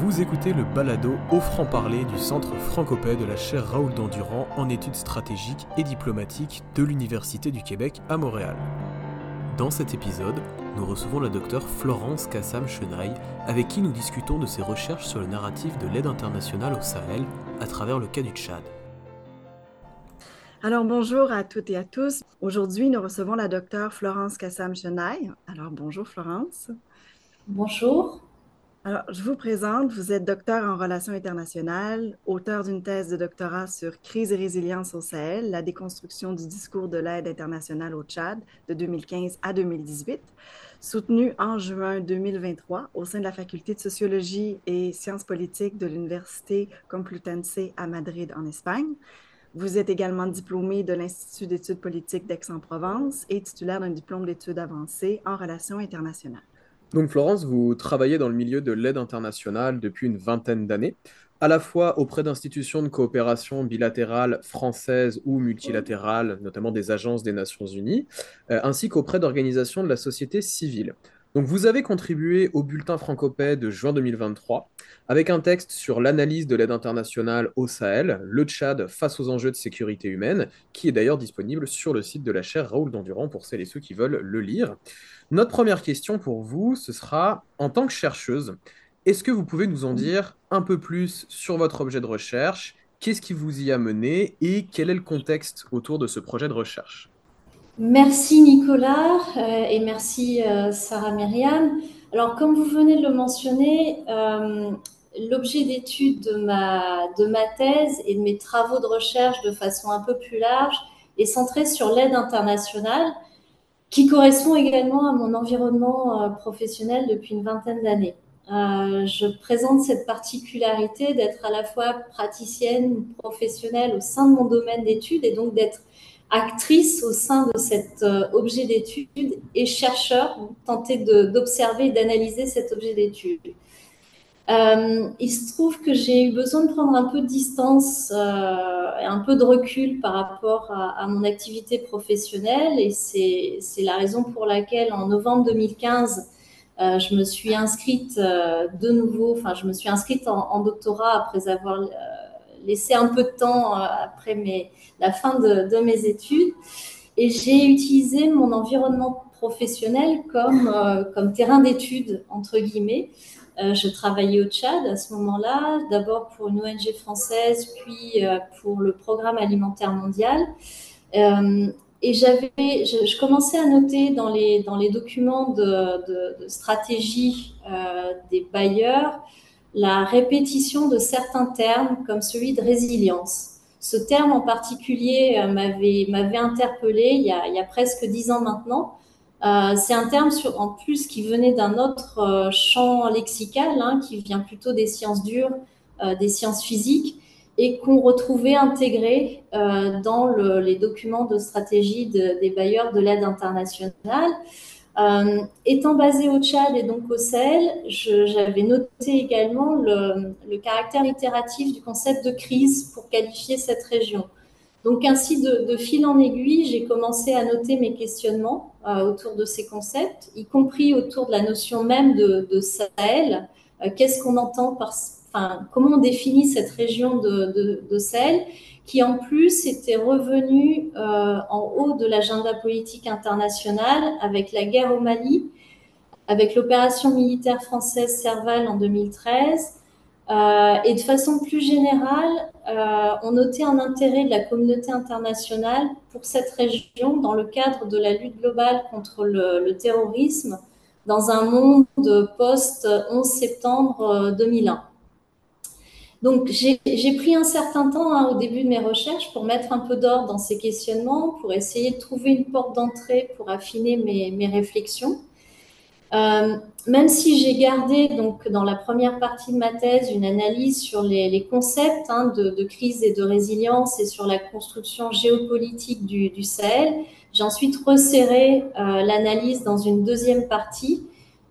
Vous écoutez le balado au franc-parler du Centre francopais de la chaire Raoul Dandurand en études stratégiques et diplomatiques de l'Université du Québec à Montréal. Dans cet épisode, nous recevons la docteure Florence Kassam-Chenaille, avec qui nous discutons de ses recherches sur le narratif de l'aide internationale au Sahel à travers le cas du Tchad. Alors bonjour à toutes et à tous. Aujourd'hui, nous recevons la docteure Florence Kassam-Chenaille. Alors bonjour Florence. Bonjour. Je vous présente, vous êtes docteur en relations internationales, auteur d'une thèse de doctorat sur crise et résilience au Sahel, la déconstruction du discours de l'aide internationale au Tchad de 2015 à 2018, soutenue en juin 2023 au sein de la faculté de sociologie et sciences politiques de l'Université Complutense à Madrid en Espagne. Vous êtes également diplômé de l'Institut d'études politiques d'Aix-en-Provence et titulaire d'un diplôme d'études avancées en relations internationales. Donc Florence, vous travaillez dans le milieu de l'aide internationale depuis une vingtaine d'années, à la fois auprès d'institutions de coopération bilatérale françaises ou multilatérales, notamment des agences des Nations Unies, euh, ainsi qu'auprès d'organisations de la société civile. Donc vous avez contribué au bulletin francopais de juin 2023 avec un texte sur l'analyse de l'aide internationale au Sahel, le Tchad face aux enjeux de sécurité humaine, qui est d'ailleurs disponible sur le site de la chaire Raoul Dandurand pour celles et ceux qui veulent le lire. Notre première question pour vous, ce sera, en tant que chercheuse, est-ce que vous pouvez nous en dire un peu plus sur votre objet de recherche? Qu'est-ce qui vous y a mené? Et quel est le contexte autour de ce projet de recherche? Merci Nicolas euh, et merci euh, Sarah Myriam. Alors comme vous venez de le mentionner, euh, l'objet d'étude de ma, de ma thèse et de mes travaux de recherche de façon un peu plus large est centré sur l'aide internationale qui correspond également à mon environnement euh, professionnel depuis une vingtaine d'années. Euh, je présente cette particularité d'être à la fois praticienne, professionnelle au sein de mon domaine d'études et donc d'être actrice au sein de cet euh, objet d'étude et chercheur, tenter d'observer et d'analyser cet objet d'étude. Euh, il se trouve que j'ai eu besoin de prendre un peu de distance euh, et un peu de recul par rapport à, mon activité professionnelle et c'est la raison pour laquelle en novembre 2015, euh, je me suis inscrite de nouveau, enfin je me suis inscrite en, doctorat après avoir laissé un peu de temps après la fin de, de mes études. Et j'ai utilisé mon environnement professionnel comme, comme terrain d'étude entre guillemets euh, je travaillais au Tchad à ce moment-là, d'abord pour une ONG française, puis euh, pour le Programme alimentaire mondial. Euh, et j'avais, je, commençais à noter dans les, dans les documents de, stratégie des bailleurs la répétition de certains termes comme celui de résilience. Ce terme en particulier m'avait, m'avait interpellé il il y a presque dix ans maintenant euh, c'est un terme en plus qui venait d'un autre euh, champ lexical, hein, qui vient plutôt des sciences dures, euh, des sciences physiques, et qu'on retrouvait intégré dans le, les documents de stratégie de, des bailleurs de l'aide internationale. étant basé au Tchad et donc au Sahel, j'avais noté également le, le caractère itératif du concept de crise pour qualifier cette région. Donc ainsi, de, fil en aiguille, j'ai commencé à noter mes questionnements euh, autour de ces concepts, y compris autour de la notion même de, Sahel. Euh, qu'est-ce qu'on entend par, enfin, comment on définit cette région de, Sahel, qui en plus était revenue euh, en haut de l'agenda politique international avec la guerre au Mali, avec l'opération militaire française Serval en 2013 euh, et de façon plus générale, euh, on notait un intérêt de la communauté internationale pour cette région dans le cadre de la lutte globale contre le, terrorisme dans un monde post-11 septembre 2001. Euh, Donc j'ai pris un certain temps hein, au début de mes recherches pour mettre un peu d'ordre dans ces questionnements, pour essayer de trouver une porte d'entrée pour affiner mes, mes réflexions. Euh, même si j'ai gardé donc dans la première partie de ma thèse une analyse sur les, concepts hein, de, crise et de résilience et sur la construction géopolitique du, Sahel, j'ai ensuite resserré euh, l'analyse dans une deuxième partie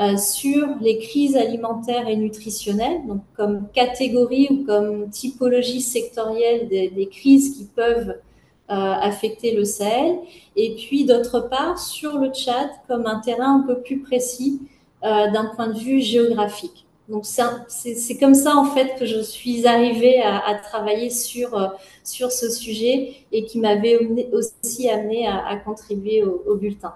euh, sur les crises alimentaires et nutritionnelles, donc comme catégorie ou comme typologie sectorielle des, crises qui peuvent affecter le Sahel, et puis d'autre part sur le Tchad comme un terrain un peu plus précis euh, d'un point de vue géographique. donc c'est comme ça en fait que je suis arrivée à, travailler sur, sur ce sujet et qui m'avait aussi amené à, contribuer au, bulletin.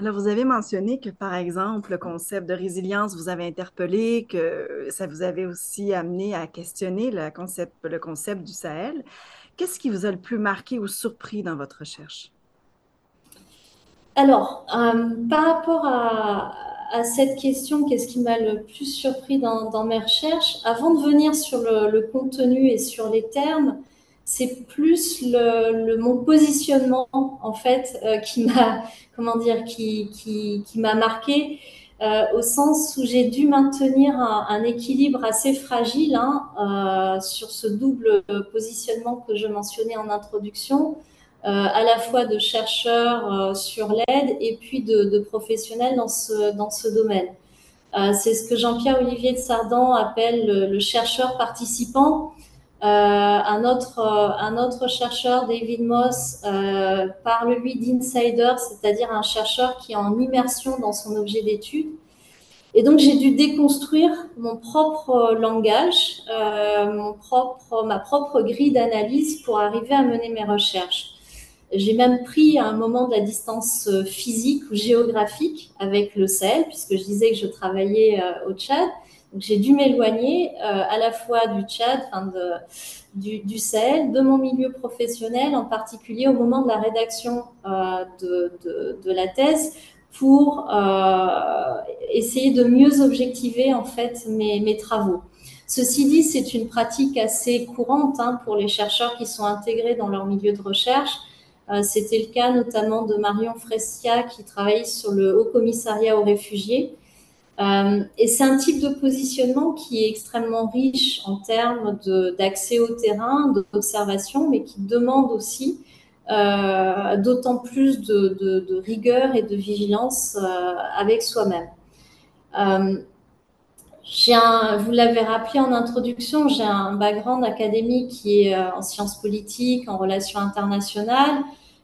Alors, vous avez mentionné que, par exemple, le concept de résilience vous avait interpellé, que ça vous avait aussi amené à questionner le concept, le concept du Sahel. Qu'est-ce qui vous a le plus marqué ou surpris dans votre recherche? Alors, euh, par rapport à, cette question, qu'est-ce qui m'a le plus surpris dans, mes recherches? Avant de venir sur le, contenu et sur les termes, c'est plus le, mon positionnement en fait euh, qui m'a comment dire qui, qui, m'a marqué euh, au sens où j'ai dû maintenir un, équilibre assez fragile hein, sur ce double positionnement que je mentionnais en introduction euh, à la fois de chercheurs euh, sur l'aide et puis de, professionnels dans ce, dans ce domaine. Euh, c'est ce que Jean-Pierre Olivier de Sardan appelle le, chercheur participant. Un, autre, un autre chercheur, David Moss, parle lui d'insider, c'est-à-dire un chercheur qui est en immersion dans son objet d'étude. Et donc j'ai dû déconstruire mon propre langage, mon propre, ma propre grille d'analyse pour arriver à mener mes recherches. J'ai même pris un moment de la distance euh, physique ou géographique avec le Sahel, puisque je disais que je travaillais euh, au Tchad. J'ai dû m'éloigner euh, à la fois du Tchad, enfin de, du, du, Sahel, de mon milieu professionnel, en particulier au moment de la rédaction de, de, de, la thèse, pour essayer de mieux objectiver en fait mes, mes travaux. Ceci dit, c'est une pratique assez courante hein, pour les chercheurs qui sont intégrés dans leur milieu de recherche euh, c'était le cas notamment de Marion Frescia qui travaille sur le Haut Commissariat aux réfugiés. Euh, et c'est un type de positionnement qui est extrêmement riche en termes d'accès au terrain, d'observation, mais qui demande aussi euh, d'autant plus de, rigueur et de vigilance avec soi-même. vous l'avez rappelé en introduction, j'ai un background académique qui est en sciences politiques, en relations internationales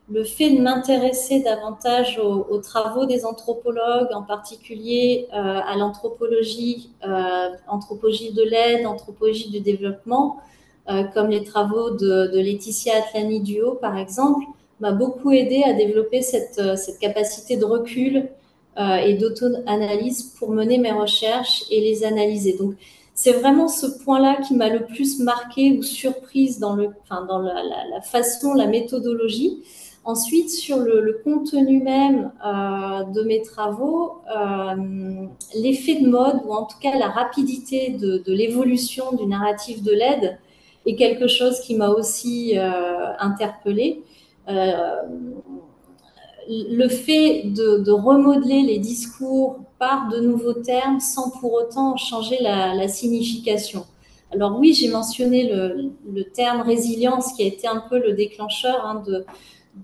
le fait de m'intéresser davantage aux, travaux des anthropologues, en particulier euh, à l'anthropologie, euh, anthropologie de l'aide, anthropologie du développement, euh, comme les travaux de, de Laetitia Atlani Duo, par exemple, m'a beaucoup aidé à développer cette, cette capacité de recul et d'auto-analyse pour mener mes recherches et les analyser. Donc, c'est vraiment ce point-là qui m'a le plus marqué ou surprise dans, le, enfin, dans la, la façon, la méthodologie. Ensuite, sur le, contenu même euh, de mes travaux, euh, l'effet de mode, ou en tout cas la rapidité de, l'évolution du narratif de l'aide, est quelque chose qui m'a aussi euh, interpellée. le fait de, remodeler les discours par de nouveaux termes sans pour autant changer la, signification. Alors oui, j'ai mentionné le, terme résilience qui a été un peu le déclencheur hein, de,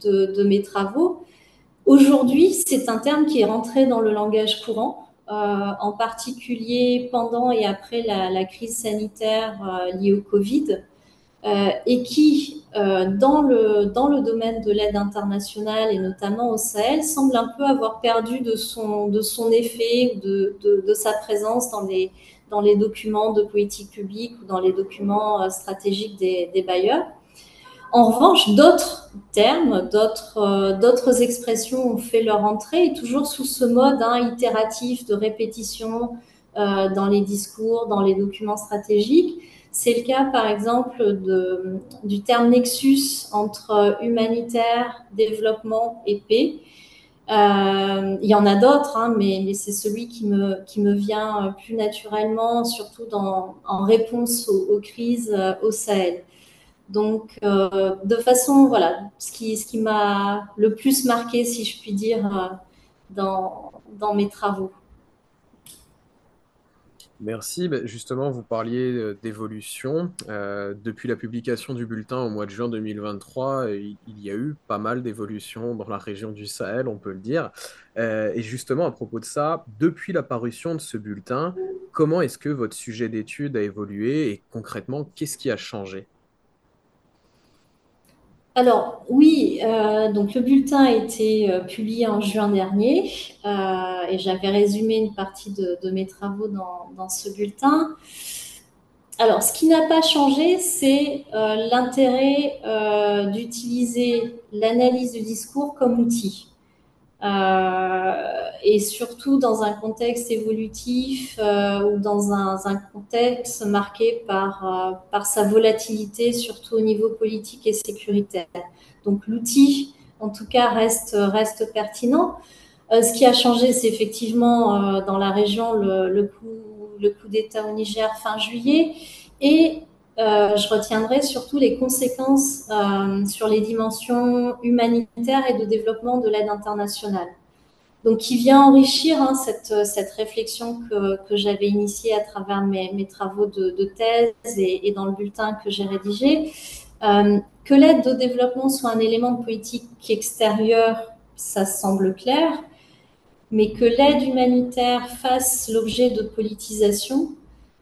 de, mes travaux. Aujourd'hui, c'est un terme qui est rentré dans le langage courant, euh, en particulier pendant et après la, crise sanitaire euh, liée au Covid, euh, et qui, dans, le, dans le domaine de l'aide internationale et notamment au Sahel, semble un peu avoir perdu de son, de son effet, de, de, sa présence dans les, dans les documents de politique publique ou dans les documents stratégiques des bailleurs. En revanche, d'autres termes, euh, d'autres expressions ont fait leur entrée, toujours sous ce mode hein, itératif de répétition euh, dans les discours, dans les documents stratégiques. C'est le cas, par exemple, du terme nexus entre humanitaire, développement et paix. Euh, il y en a d'autres, hein, mais, c'est celui qui me, vient plus naturellement, surtout en réponse aux crises au Sahel. Donc, euh, de façon, voilà, ce qui, m'a le plus marqué, si je puis dire, euh, dans, mes travaux. Merci. Ben, justement, vous parliez euh, d'évolution. depuis la publication du bulletin au mois de juin 2023, il y a eu pas mal d'évolutions dans la région du Sahel, on peut le dire. et justement, à propos de ça, depuis la parution de ce bulletin, comment est-ce que votre sujet d'étude a évolué et concrètement, qu'est-ce qui a changé? Alors oui, euh, donc le bulletin a été euh, publié en juin dernier euh, et j'avais résumé une partie de, mes travaux dans, ce bulletin. Alors ce qui n'a pas changé, c'est l'intérêt d'utiliser l'analyse du discours comme outil. Et surtout dans un contexte évolutif ou dans un, contexte marqué par, par sa volatilité, surtout au niveau politique et sécuritaire. Donc l'outil, en tout cas, reste, reste pertinent. Euh, ce qui a changé, c'est effectivement euh, dans la région le, coup, le coup d'État au Niger fin juillet. Et euh, je retiendrai surtout les conséquences sur les dimensions humanitaires et de développement de l'aide internationale. Donc, qui vient enrichir hein, cette, réflexion que, j'avais initiée à travers mes, travaux de, thèse et, et, dans le bulletin que j'ai rédigé. Euh, que l'aide au développement soit un élément de politique extérieure, ça semble clair, mais que l'aide humanitaire fasse l'objet de politisation,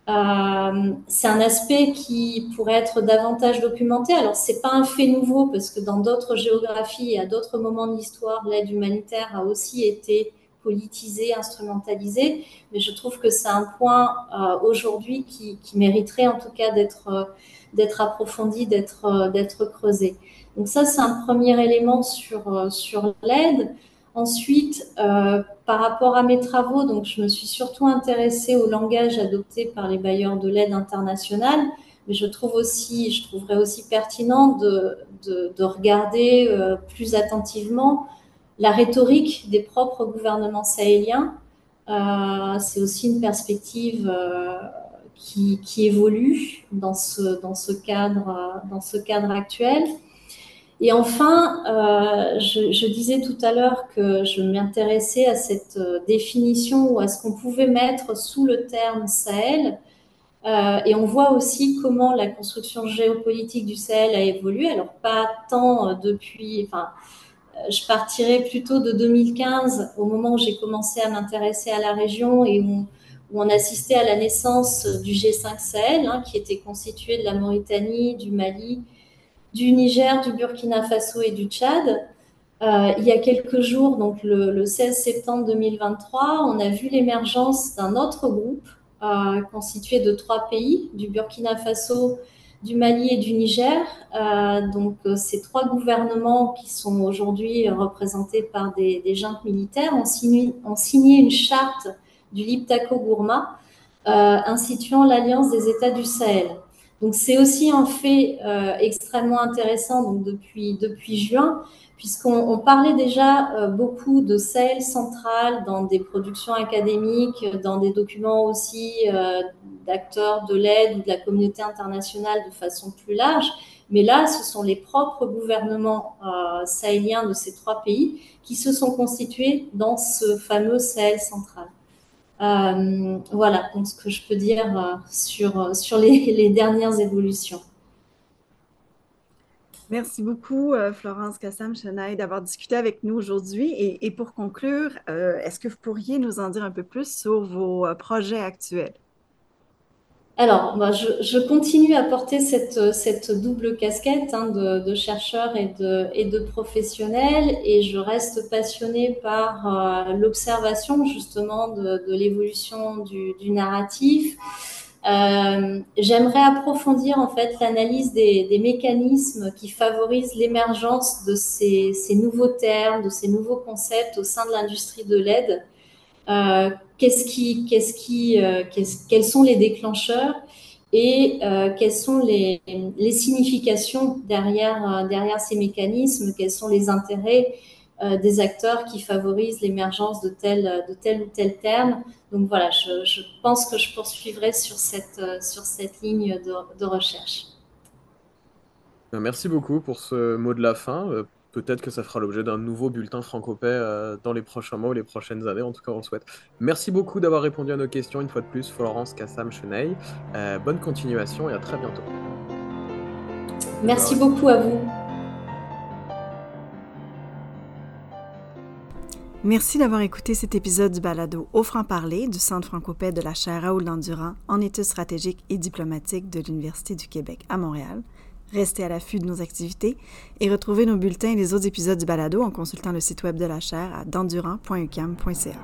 euh, c'est un aspect qui pourrait être davantage documenté. Alors, ce n'est pas un fait nouveau, parce que dans d'autres géographies et à d'autres moments de l'histoire, l'aide humanitaire a aussi été politisée, instrumentalisée, mais je trouve que c'est un point euh, aujourd'hui qui, mériterait en tout cas d'être d'être approfondi, d'être euh, creusé. Donc ça, c'est un premier élément euh, sur l'aide. Ensuite, euh, par rapport à mes travaux, donc je me suis surtout intéressée au langage adopté par les bailleurs de l'aide internationale, mais je trouve aussi, je trouverais aussi pertinent de, de, de regarder euh, plus attentivement la rhétorique des propres gouvernements sahéliens. Euh, c'est aussi une perspective qui, qui évolue dans ce, dans, ce cadre, dans ce cadre actuel. Et enfin, euh, je, disais tout à l'heure que je m'intéressais à cette euh, définition ou à ce qu'on pouvait mettre sous le terme Sahel. Euh, et on voit aussi comment la construction géopolitique du Sahel a évolué. Alors pas tant depuis, enfin, je partirais plutôt de 2015, au moment où j'ai commencé à m'intéresser à la région et où où on assistait à la naissance du G5 Sahel, hein, qui était constitué de la Mauritanie, du Mali, du Niger, du Burkina Faso et du Tchad. Euh, il y a quelques jours, donc le, le, 16 septembre 2023, on a vu l'émergence d'un autre groupe euh, constitué de trois pays, du Burkina Faso, du Mali et du Niger. Euh, donc ces trois gouvernements qui sont aujourd'hui représentés par des, des juntes militaires ont signé, une charte du Liptako Gourma, instituant l'Alliance des États du Sahel. Donc c'est aussi un fait euh, extrêmement intéressant depuis, depuis juin, puisqu'on parlait déjà euh, beaucoup de Sahel central dans des productions académiques, dans des documents aussi euh, d'acteurs de l'aide ou de la communauté internationale de façon plus large. Mais là, ce sont les propres gouvernements sahéliens de ces trois pays qui se sont constitués dans ce fameux Sahel central. Euh, voilà donc ce que je peux dire euh, sur, euh, sur les, dernières évolutions. Merci beaucoup, Florence Kassam Chenaille, d'avoir discuté avec nous aujourd'hui. Et, pour conclure, est-ce que vous pourriez nous en dire un peu plus sur vos projets actuels? Alors, moi, je, continue à porter cette, double casquette hein, de, chercheur et de, professionnel et je reste passionnée par euh, l'observation justement de, l'évolution du, narratif. Euh, J'aimerais approfondir en fait l'analyse des, mécanismes qui favorisent l'émergence de ces, nouveaux termes, de ces nouveaux concepts au sein de l'industrie de l'aide. Euh, qu'est-ce qui, qu'est-ce qui, euh, quels sont les déclencheurs et euh, quelles sont les, significations derrière, euh, derrière ces mécanismes, quels sont les intérêts des acteurs qui favorisent l'émergence de tel, de tel ou tel terme. Donc voilà, je, pense que je poursuivrai sur cette, sur cette ligne de recherche. Merci beaucoup pour ce mot de la fin peut-être que ça fera l'objet d'un nouveau bulletin franco euh, dans les prochains mois ou les prochaines années. En tout cas, on le souhaite. Merci beaucoup d'avoir répondu à nos questions une fois de plus, Florence Kassam Cheney. Euh, bonne continuation et à très bientôt. Merci beaucoup à vous. Merci d'avoir écouté cet épisode du balado Au franc-parler du Centre francopais de la chaire Raoul Landurand en études stratégiques et diplomatiques de l'Université du Québec à Montréal Restez à l'affût de nos activités et retrouvez nos bulletins et les autres épisodes du balado en consultant le site web de la chaire à dendurant.ucam.ca.